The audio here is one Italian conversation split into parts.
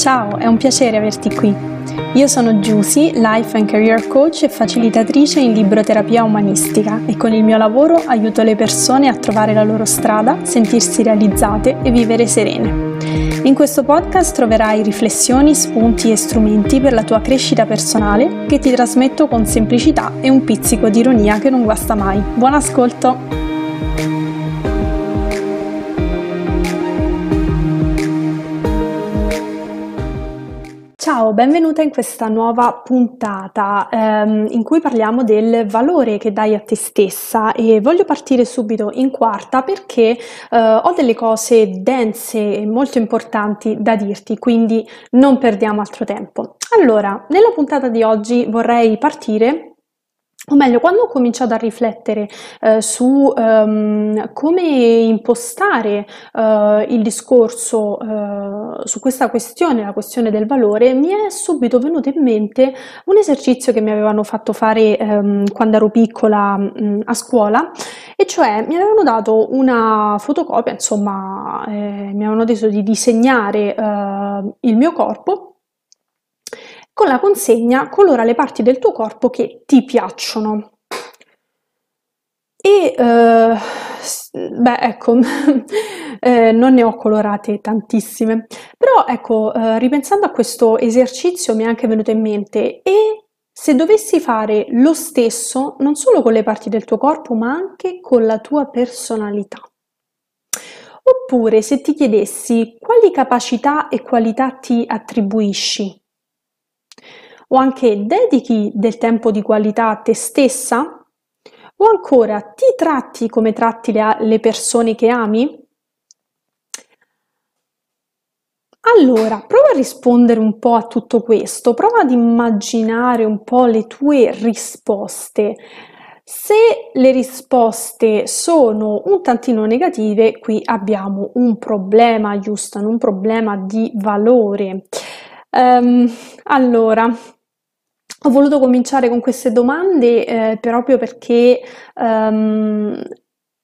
Ciao, è un piacere averti qui. Io sono Giusy, Life and Career Coach e facilitatrice in libroterapia umanistica e con il mio lavoro aiuto le persone a trovare la loro strada, sentirsi realizzate e vivere serene. In questo podcast troverai riflessioni, spunti e strumenti per la tua crescita personale che ti trasmetto con semplicità e un pizzico di ironia che non guasta mai. Buon ascolto! Ciao, benvenuta in questa nuova puntata ehm, in cui parliamo del valore che dai a te stessa e voglio partire subito in quarta perché eh, ho delle cose dense e molto importanti da dirti, quindi non perdiamo altro tempo. Allora, nella puntata di oggi vorrei partire o meglio, quando ho cominciato a riflettere eh, su um, come impostare uh, il discorso uh, su questa questione, la questione del valore, mi è subito venuto in mente un esercizio che mi avevano fatto fare um, quando ero piccola um, a scuola, e cioè mi avevano dato una fotocopia, insomma, eh, mi avevano detto di disegnare uh, il mio corpo con la consegna colora le parti del tuo corpo che ti piacciono. E eh, beh, ecco, eh, non ne ho colorate tantissime, però ecco, eh, ripensando a questo esercizio mi è anche venuto in mente e se dovessi fare lo stesso non solo con le parti del tuo corpo, ma anche con la tua personalità. Oppure se ti chiedessi quali capacità e qualità ti attribuisci, o anche dedichi del tempo di qualità a te stessa? O ancora ti tratti come tratti le, le persone che ami? Allora, prova a rispondere un po' a tutto questo, prova ad immaginare un po' le tue risposte. Se le risposte sono un tantino negative, qui abbiamo un problema, Houston, un problema di valore. Um, allora, ho voluto cominciare con queste domande eh, proprio perché um,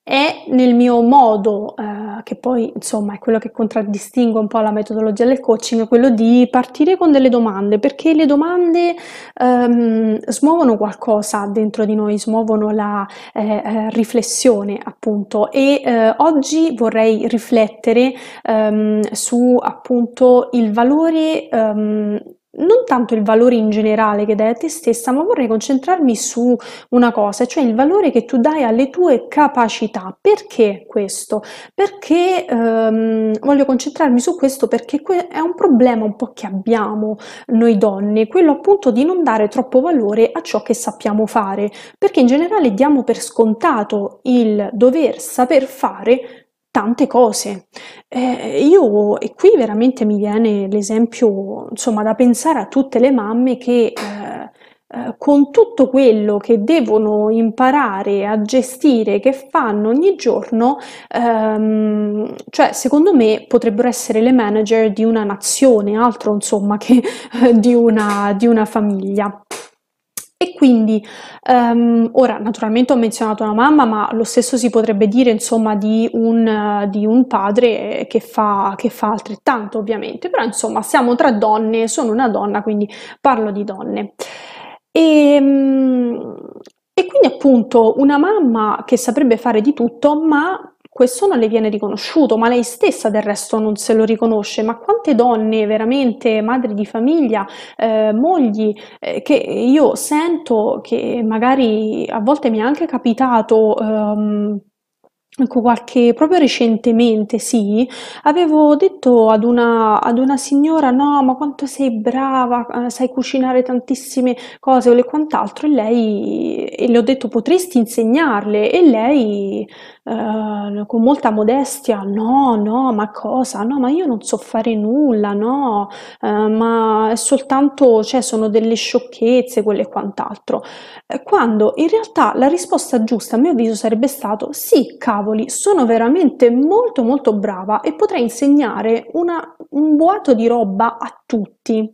è nel mio modo, eh, che poi insomma è quello che contraddistingue un po' la metodologia del coaching, quello di partire con delle domande, perché le domande um, smuovono qualcosa dentro di noi, smuovono la eh, eh, riflessione appunto. E eh, oggi vorrei riflettere um, su appunto il valore um, non tanto il valore in generale che dai a te stessa, ma vorrei concentrarmi su una cosa, cioè il valore che tu dai alle tue capacità. Perché questo? Perché ehm, voglio concentrarmi su questo perché è un problema un po' che abbiamo noi donne, quello appunto di non dare troppo valore a ciò che sappiamo fare, perché in generale diamo per scontato il dover saper fare tante cose. Eh, io, e qui veramente mi viene l'esempio, insomma, da pensare a tutte le mamme che eh, eh, con tutto quello che devono imparare a gestire, che fanno ogni giorno, ehm, cioè secondo me potrebbero essere le manager di una nazione, altro insomma che di una, di una famiglia. E quindi, um, ora naturalmente ho menzionato una mamma, ma lo stesso si potrebbe dire insomma di un, di un padre che fa, che fa, altrettanto ovviamente, però insomma siamo tra donne, sono una donna, quindi parlo di donne. E, um, e quindi appunto una mamma che saprebbe fare di tutto, ma questo non le viene riconosciuto, ma lei stessa del resto non se lo riconosce. Ma quante donne veramente, madri di famiglia, eh, mogli, eh, che io sento che magari a volte mi è anche capitato. Ehm, Ecco, qualche, proprio recentemente, sì, avevo detto ad una, ad una signora, no, ma quanto sei brava, eh, sai cucinare tantissime cose e quant'altro, e lei, e le ho detto, potresti insegnarle, e lei eh, con molta modestia, no, no, ma cosa? No, ma io non so fare nulla, no, eh, ma è soltanto, cioè, sono delle sciocchezze, quelle e quant'altro. Eh, quando in realtà la risposta giusta, a mio avviso, sarebbe stato sì, cavoli, sono veramente molto molto brava e potrei insegnare una, un boato di roba a tutti.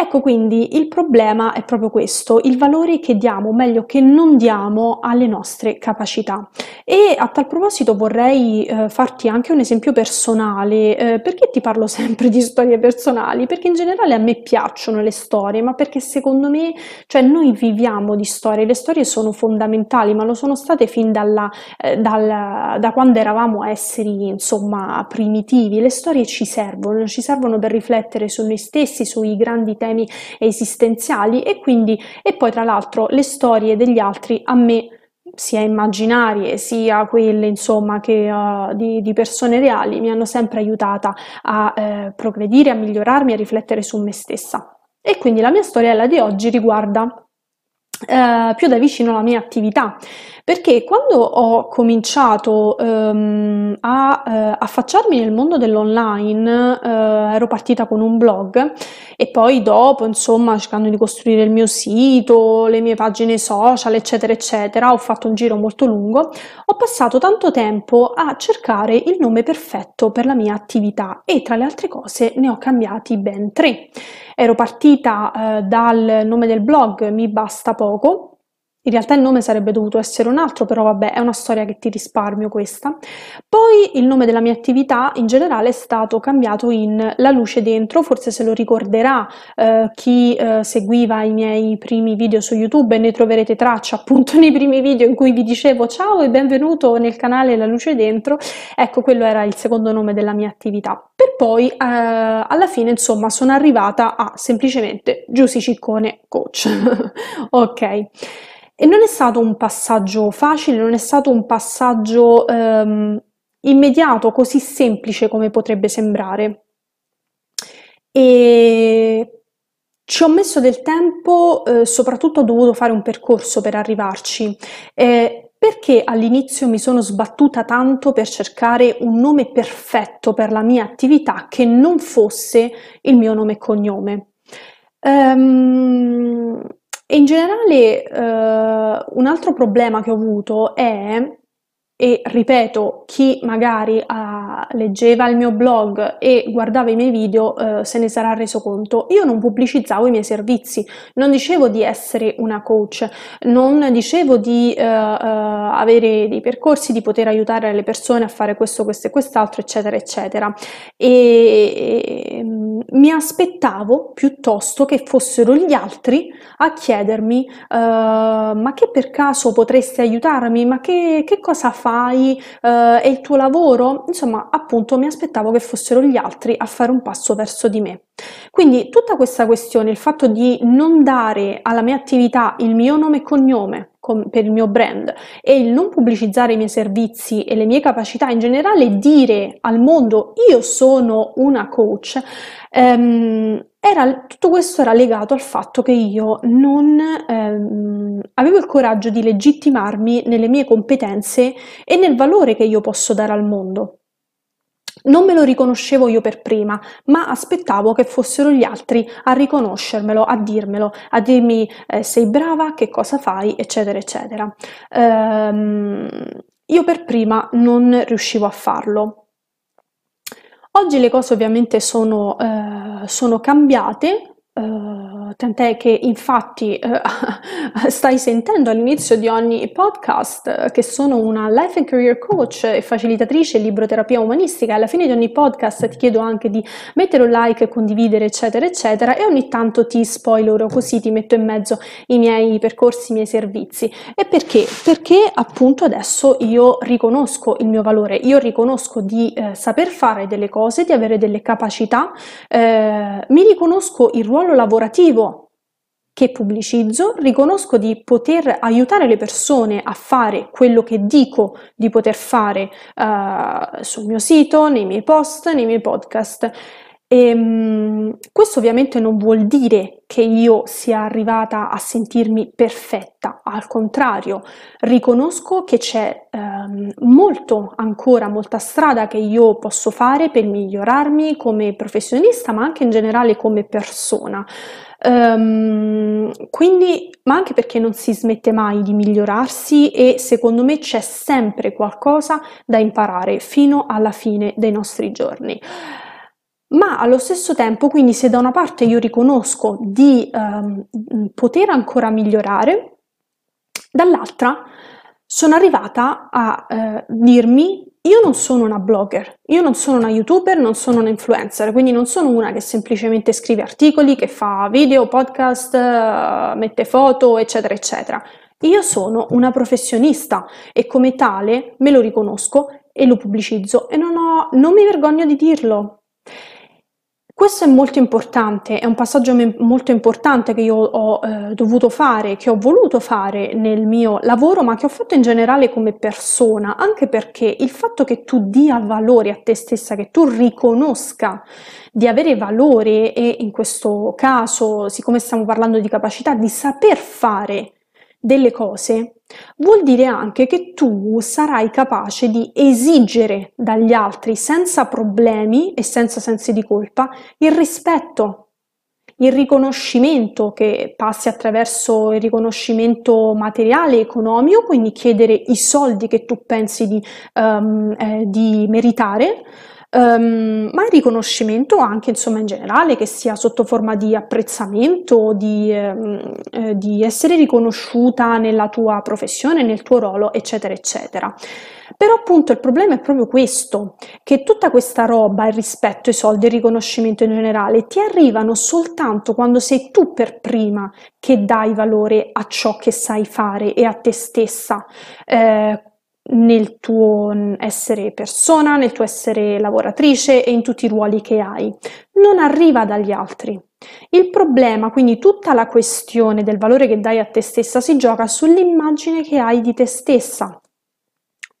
Ecco quindi il problema è proprio questo, il valore che diamo, o meglio che non diamo alle nostre capacità. E a tal proposito vorrei eh, farti anche un esempio personale, eh, perché ti parlo sempre di storie personali? Perché in generale a me piacciono le storie, ma perché secondo me, cioè noi viviamo di storie, le storie sono fondamentali, ma lo sono state fin dalla, eh, dal, da quando eravamo esseri insomma primitivi, le storie ci servono, ci servono per riflettere su noi stessi, sui grandi temi esistenziali e quindi, e poi tra l'altro le storie degli altri a me sia immaginarie sia quelle insomma che, uh, di, di, persone reali mi hanno sempre aiutata a eh, progredire, a migliorarmi, a riflettere su me stessa. E quindi la mia storiella di oggi riguarda eh, più da vicino la mia attività perché quando ho cominciato ehm, a eh, affacciarmi nel mondo dell'online eh, ero partita con un blog e poi dopo insomma cercando di costruire il mio sito le mie pagine social eccetera eccetera ho fatto un giro molto lungo ho passato tanto tempo a cercare il nome perfetto per la mia attività e tra le altre cose ne ho cambiati ben tre. Ero partita eh, dal nome del blog Mi Basta Poco in realtà il nome sarebbe dovuto essere un altro, però vabbè, è una storia che ti risparmio questa. Poi il nome della mia attività in generale è stato cambiato in La luce dentro, forse se lo ricorderà eh, chi eh, seguiva i miei primi video su YouTube e ne troverete traccia appunto nei primi video in cui vi dicevo ciao e benvenuto nel canale La luce dentro. Ecco, quello era il secondo nome della mia attività. Per poi eh, alla fine, insomma, sono arrivata a semplicemente Giusy Ciccone Coach. ok. E non è stato un passaggio facile, non è stato un passaggio ehm, immediato, così semplice come potrebbe sembrare. E ci ho messo del tempo, eh, soprattutto ho dovuto fare un percorso per arrivarci. Eh, perché all'inizio mi sono sbattuta tanto per cercare un nome perfetto per la mia attività che non fosse il mio nome e cognome? Um, e in generale, eh, un altro problema che ho avuto è e ripeto, chi magari uh, leggeva il mio blog e guardava i miei video uh, se ne sarà reso conto. Io non pubblicizzavo i miei servizi, non dicevo di essere una coach, non dicevo di uh, avere dei percorsi, di poter aiutare le persone a fare questo, questo e quest'altro, eccetera, eccetera. E, e mi aspettavo piuttosto che fossero gli altri a chiedermi ma che per caso potresti aiutarmi, ma che, che cosa fai? Fai, eh, è il tuo lavoro, insomma appunto mi aspettavo che fossero gli altri a fare un passo verso di me. Quindi tutta questa questione, il fatto di non dare alla mia attività il mio nome e cognome per il mio brand e il non pubblicizzare i miei servizi e le mie capacità in generale, dire al mondo io sono una coach, ehm, era, tutto questo era legato al fatto che io non ehm, avevo il coraggio di legittimarmi nelle mie competenze e nel valore che io posso dare al mondo. Non me lo riconoscevo io per prima, ma aspettavo che fossero gli altri a riconoscermelo, a dirmelo, a dirmi eh, sei brava, che cosa fai, eccetera, eccetera. Ehm, io per prima non riuscivo a farlo. Oggi le cose ovviamente sono, eh, sono cambiate, Uh, tant'è che infatti uh, stai sentendo all'inizio di ogni podcast che sono una life and career coach e facilitatrice libroterapia umanistica. Alla fine di ogni podcast ti chiedo anche di mettere un like, condividere, eccetera, eccetera, e ogni tanto ti spoilerò così, ti metto in mezzo i miei percorsi, i miei servizi. E perché? Perché appunto adesso io riconosco il mio valore, io riconosco di eh, saper fare delle cose, di avere delle capacità, eh, mi riconosco il ruolo ruolo lavorativo che pubblicizzo, riconosco di poter aiutare le persone a fare quello che dico di poter fare uh, sul mio sito, nei miei post, nei miei podcast. E, um, questo ovviamente non vuol dire che io sia arrivata a sentirmi perfetta, al contrario, riconosco che c'è um, molto ancora, molta strada che io posso fare per migliorarmi come professionista, ma anche in generale come persona. Um, quindi, ma anche perché non si smette mai di migliorarsi e secondo me c'è sempre qualcosa da imparare fino alla fine dei nostri giorni. Ma allo stesso tempo, quindi se da una parte io riconosco di ehm, poter ancora migliorare, dall'altra sono arrivata a eh, dirmi io non sono una blogger, io non sono una youtuber, non sono una influencer, quindi non sono una che semplicemente scrive articoli, che fa video, podcast, uh, mette foto, eccetera, eccetera. Io sono una professionista e come tale me lo riconosco e lo pubblicizzo e non, ho, non mi vergogno di dirlo. Questo è molto importante, è un passaggio molto importante che io ho eh, dovuto fare, che ho voluto fare nel mio lavoro, ma che ho fatto in generale come persona, anche perché il fatto che tu dia valore a te stessa, che tu riconosca di avere valore e in questo caso, siccome stiamo parlando di capacità, di saper fare delle cose, vuol dire anche che tu sarai capace di esigere dagli altri senza problemi e senza sensi di colpa il rispetto, il riconoscimento che passi attraverso il riconoscimento materiale, economico, quindi chiedere i soldi che tu pensi di, um, eh, di meritare, Um, ma il riconoscimento anche insomma in generale, che sia sotto forma di apprezzamento, di, um, eh, di essere riconosciuta nella tua professione, nel tuo ruolo, eccetera, eccetera. Però appunto il problema è proprio questo, che tutta questa roba, il rispetto, i soldi, il riconoscimento in generale, ti arrivano soltanto quando sei tu per prima che dai valore a ciò che sai fare e a te stessa. Eh, nel tuo essere persona, nel tuo essere lavoratrice e in tutti i ruoli che hai. Non arriva dagli altri. Il problema, quindi tutta la questione del valore che dai a te stessa si gioca sull'immagine che hai di te stessa.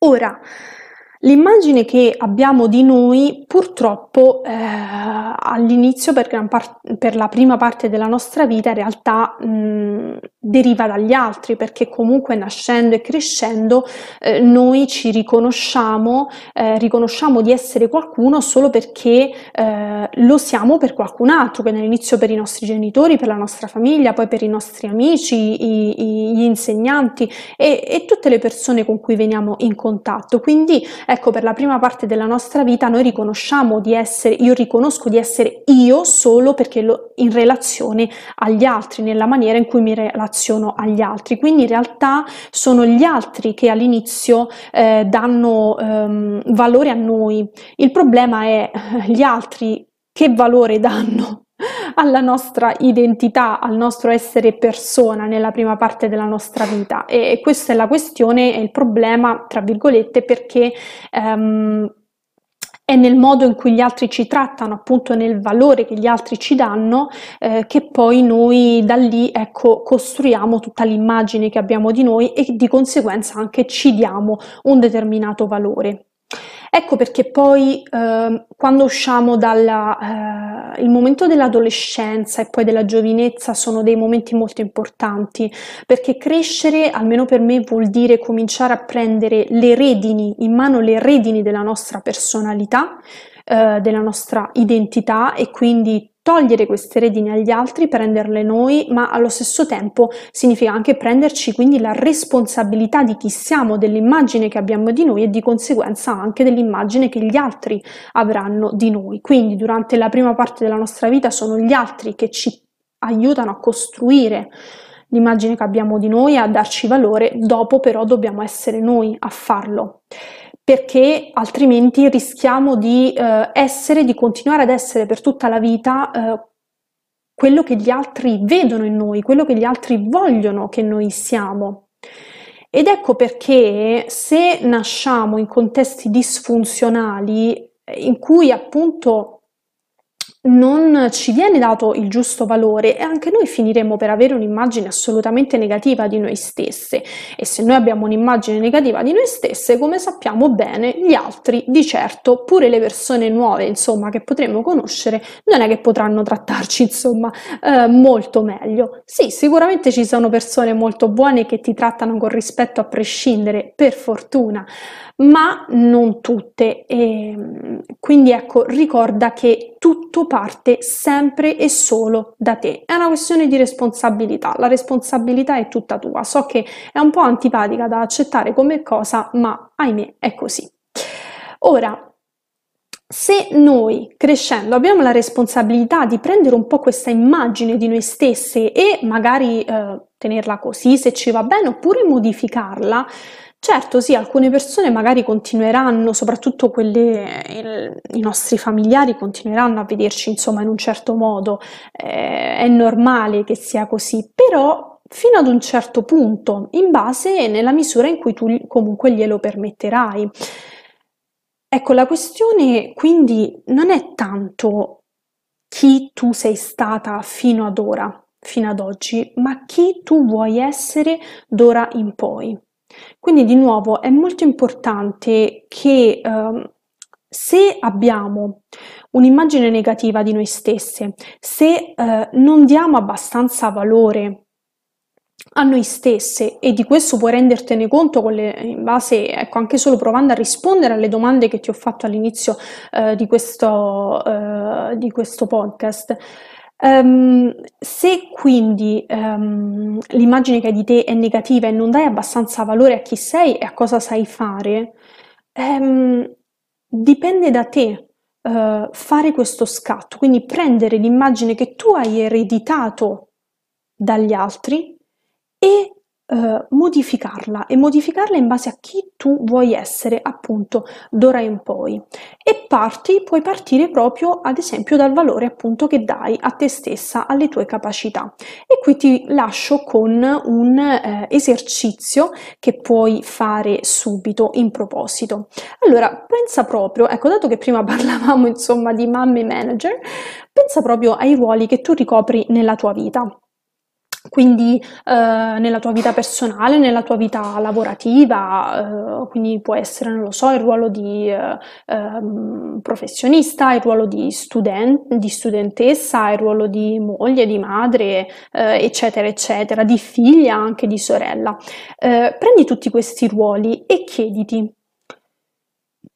Ora, L'immagine che abbiamo di noi purtroppo eh, all'inizio per, par- per, la prima parte della nostra vita in realtà mh, deriva dagli altri perché comunque nascendo e crescendo eh, noi ci riconosciamo, eh, riconosciamo di essere qualcuno solo perché eh, lo siamo per qualcun altro, che all'inizio per i nostri genitori, per la nostra famiglia, poi per i nostri amici, i, i, gli insegnanti e, e tutte le persone con cui veniamo in contatto. Quindi Ecco, per la prima parte della nostra vita noi riconosciamo di essere, io riconosco di essere io solo perché lo, in relazione agli altri, nella maniera in cui mi relaziono agli altri. Quindi in realtà sono gli altri che all'inizio eh, danno ehm, valore a noi. Il problema è gli altri che valore danno alla nostra identità, al nostro essere persona nella prima parte della nostra vita. E questa è la questione, è il problema, tra virgolette, perché ehm, è nel modo in cui gli altri ci trattano, appunto nel valore che gli altri ci danno, eh, che poi noi da lì ecco, costruiamo tutta l'immagine che abbiamo di noi e di conseguenza anche ci diamo un determinato valore. Ecco perché poi eh, quando usciamo dal eh, momento dell'adolescenza e poi della giovinezza sono dei momenti molto importanti perché crescere, almeno per me, vuol dire cominciare a prendere le redini, in mano le redini della nostra personalità, eh, della nostra identità e quindi togliere queste redini agli altri, prenderle noi, ma allo stesso tempo significa anche prenderci quindi la responsabilità di chi siamo, dell'immagine che abbiamo di noi e di conseguenza anche dell'immagine che gli altri avranno di noi. Quindi durante la prima parte della nostra vita sono gli altri che ci aiutano a costruire l'immagine che abbiamo di noi, a darci valore, dopo però dobbiamo essere noi a farlo perché altrimenti rischiamo di eh, essere, di continuare ad essere per tutta la vita eh, quello che gli altri vedono in noi, quello che gli altri vogliono che noi siamo. Ed ecco perché se nasciamo in contesti disfunzionali eh, in cui appunto non ci viene dato il giusto valore e anche noi finiremo per avere un'immagine assolutamente negativa di noi stesse e se noi abbiamo un'immagine negativa di noi stesse come sappiamo bene gli altri di certo pure le persone nuove insomma che potremo conoscere non è che potranno trattarci insomma eh, molto meglio sì sicuramente ci sono persone molto buone che ti trattano con rispetto a prescindere per fortuna ma non tutte. E quindi ecco, ricorda che tutto parte sempre e solo da te. È una questione di responsabilità. La responsabilità è tutta tua. So che è un po' antipatica da accettare come cosa, ma ahimè è così. Ora, se noi crescendo abbiamo la responsabilità di prendere un po' questa immagine di noi stesse e magari eh, tenerla così se ci va bene oppure modificarla, certo sì, alcune persone magari continueranno, soprattutto quelle, il, i nostri familiari continueranno a vederci insomma in un certo modo, eh, è normale che sia così, però fino ad un certo punto, in base nella misura in cui tu comunque glielo permetterai. Ecco, la questione quindi non è tanto chi tu sei stata fino ad ora, fino ad oggi, ma chi tu vuoi essere d'ora in poi. Quindi di nuovo è molto importante che eh, se abbiamo un'immagine negativa di noi stesse, se eh, non diamo abbastanza valore a noi stesse e di questo puoi rendertene conto con le, in base, ecco, anche solo provando a rispondere alle domande che ti ho fatto all'inizio eh, di, questo, eh, di questo podcast. Um, se quindi um, l'immagine che hai di te è negativa e non dai abbastanza valore a chi sei e a cosa sai fare, um, dipende da te uh, fare questo scatto, quindi prendere l'immagine che tu hai ereditato dagli altri e eh, modificarla e modificarla in base a chi tu vuoi essere appunto d'ora in poi. E parti puoi partire proprio ad esempio dal valore appunto che dai a te stessa alle tue capacità. E qui ti lascio con un eh, esercizio che puoi fare subito in proposito. Allora pensa proprio ecco dato che prima parlavamo insomma di mamme manager pensa proprio ai ruoli che tu ricopri nella tua vita quindi eh, nella tua vita personale, nella tua vita lavorativa, eh, quindi può essere, non lo so, il ruolo di eh, ehm, professionista, il ruolo di, student- di, studentessa, il ruolo di moglie, di madre, eh, eccetera, eccetera, di figlia, anche di sorella. Eh, prendi tutti questi ruoli e chiediti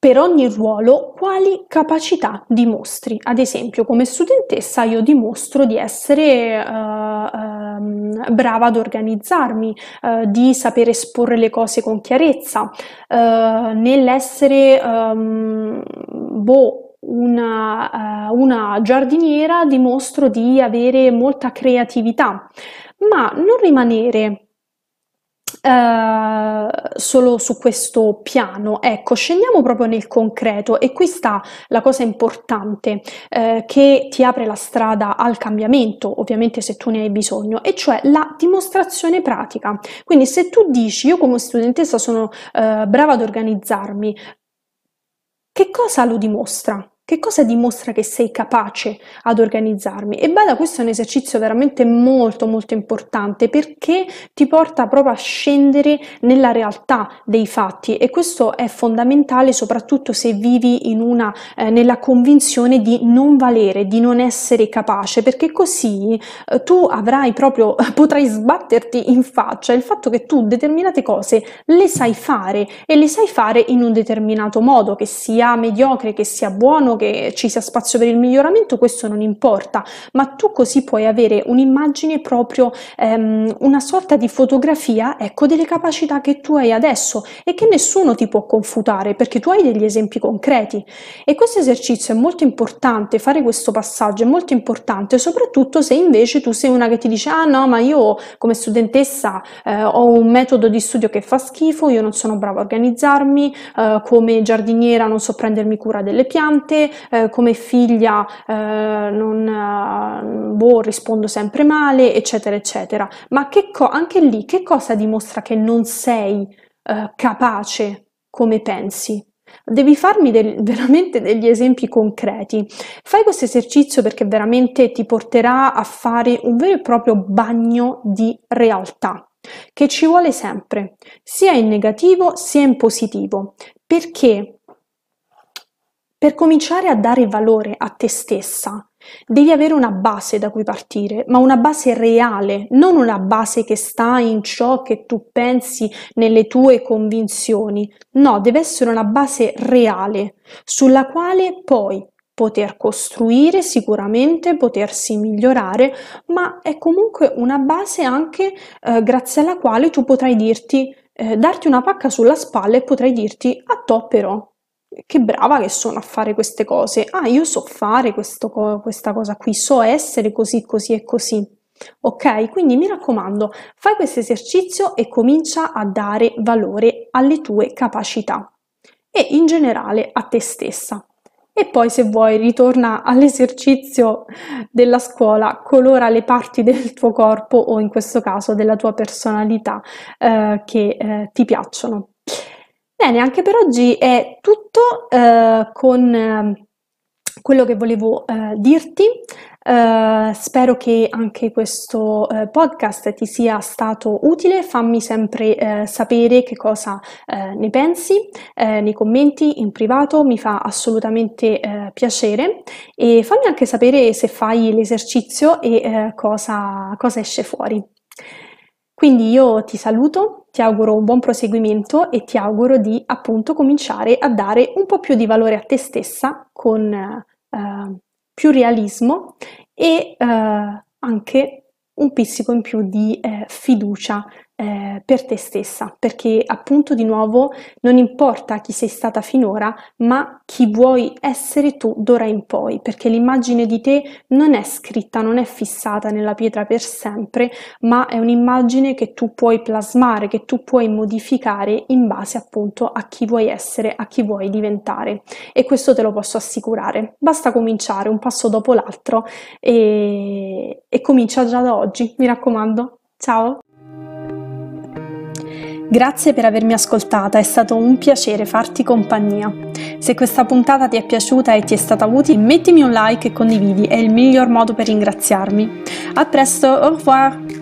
per ogni ruolo quali capacità dimostri. Ad esempio, come studentessa io dimostro di essere uh, brava ad organizzarmi, uh, di saper esporre le cose con chiarezza, nell'essere um, boh, una, una giardiniera dimostro di avere molta creatività, ma non rimanere Uh, solo su questo piano. Ecco, scendiamo proprio nel concreto e qui sta la cosa importante uh, che ti apre la strada al cambiamento, ovviamente se tu ne hai bisogno, e cioè la dimostrazione pratica. Quindi se tu dici io come studentessa sono uh, brava ad organizzarmi, che cosa lo dimostra? Che cosa dimostra che sei capace ad organizzarmi? E bada, questo è un esercizio veramente molto molto importante perché ti porta proprio a scendere nella realtà dei fatti e questo è fondamentale soprattutto se vivi in una, eh, nella convinzione di non valere, di non essere capace, perché così eh, tu avrai proprio, potrai sbatterti in faccia il fatto che tu determinate cose le sai fare e le sai fare in un determinato modo, che sia mediocre, che sia buono, che ci sia spazio per il miglioramento, questo non importa, ma tu così puoi avere un'immagine proprio, ehm, una sorta di fotografia, ecco, delle capacità che tu hai adesso e che nessuno ti può confutare perché tu hai degli esempi concreti. E questo esercizio è molto importante, fare questo passaggio è molto importante, soprattutto se invece tu sei una che ti dice ah no, ma io come studentessa eh, ho un metodo di studio che fa schifo, io non sono brava a organizzarmi, eh, come giardiniera non so prendermi cura delle piante, eh, come figlia eh, non, eh, boh, rispondo sempre male, eccetera, eccetera. Ma che co- anche lì che cosa dimostra che non sei eh, capace come pensi? Devi farmi del, veramente degli esempi concreti. Fai questo esercizio perché veramente ti porterà a fare un vero e proprio bagno di realtà che ci vuole sempre, sia in negativo sia in positivo, perché per cominciare a dare valore a te stessa, devi avere una base da cui partire, ma una base reale, non una base che sta in ciò che tu pensi nelle tue convinzioni. No, deve essere una base reale sulla quale poi poter costruire sicuramente, potersi migliorare, ma è comunque una base anche eh, grazie alla quale tu potrai dirti, eh, darti una pacca sulla spalla e potrai dirti a to però che brava che sono a fare queste cose. Ah, io so fare questo, questa cosa qui, so essere così, così e così. Ok? Quindi mi raccomando, fai questo esercizio e comincia a dare valore alle tue capacità e in generale a te stessa. E poi se vuoi ritorna all'esercizio della scuola, colora le parti del tuo corpo o in questo caso della tua personalità eh, che eh, ti piacciono. Bene, anche per oggi è tutto eh, con eh, quello che volevo eh, dirti. Uh, spero che anche questo uh, podcast ti sia stato utile, fammi sempre uh, sapere che cosa ne pensi nei commenti in privato, mi fa assolutamente piacere e fammi anche sapere se fai l'esercizio e cosa, cosa esce fuori. Quindi io ti saluto, ti auguro un buon proseguimento e ti auguro di appunto cominciare a dare un po' più di valore a te stessa con eh, più realismo e eh, anche un pizzico in più di eh, fiducia eh, per te stessa, perché appunto di nuovo non importa chi sei stata finora, ma chi vuoi essere tu d'ora in poi, perché l'immagine di te non è scritta, non è fissata nella pietra per sempre, ma è un'immagine che tu puoi plasmare, che tu puoi modificare in base appunto a chi vuoi essere, a chi vuoi diventare. E questo te lo posso assicurare. Basta cominciare un passo dopo l'altro e, e comincia già da oggi, mi raccomando. Ciao! Grazie per avermi ascoltata, è stato un piacere farti compagnia. Se questa puntata ti è piaciuta e ti è stata utile, mettimi un like e condividi, è il miglior modo per ringraziarmi. A presto, au revoir!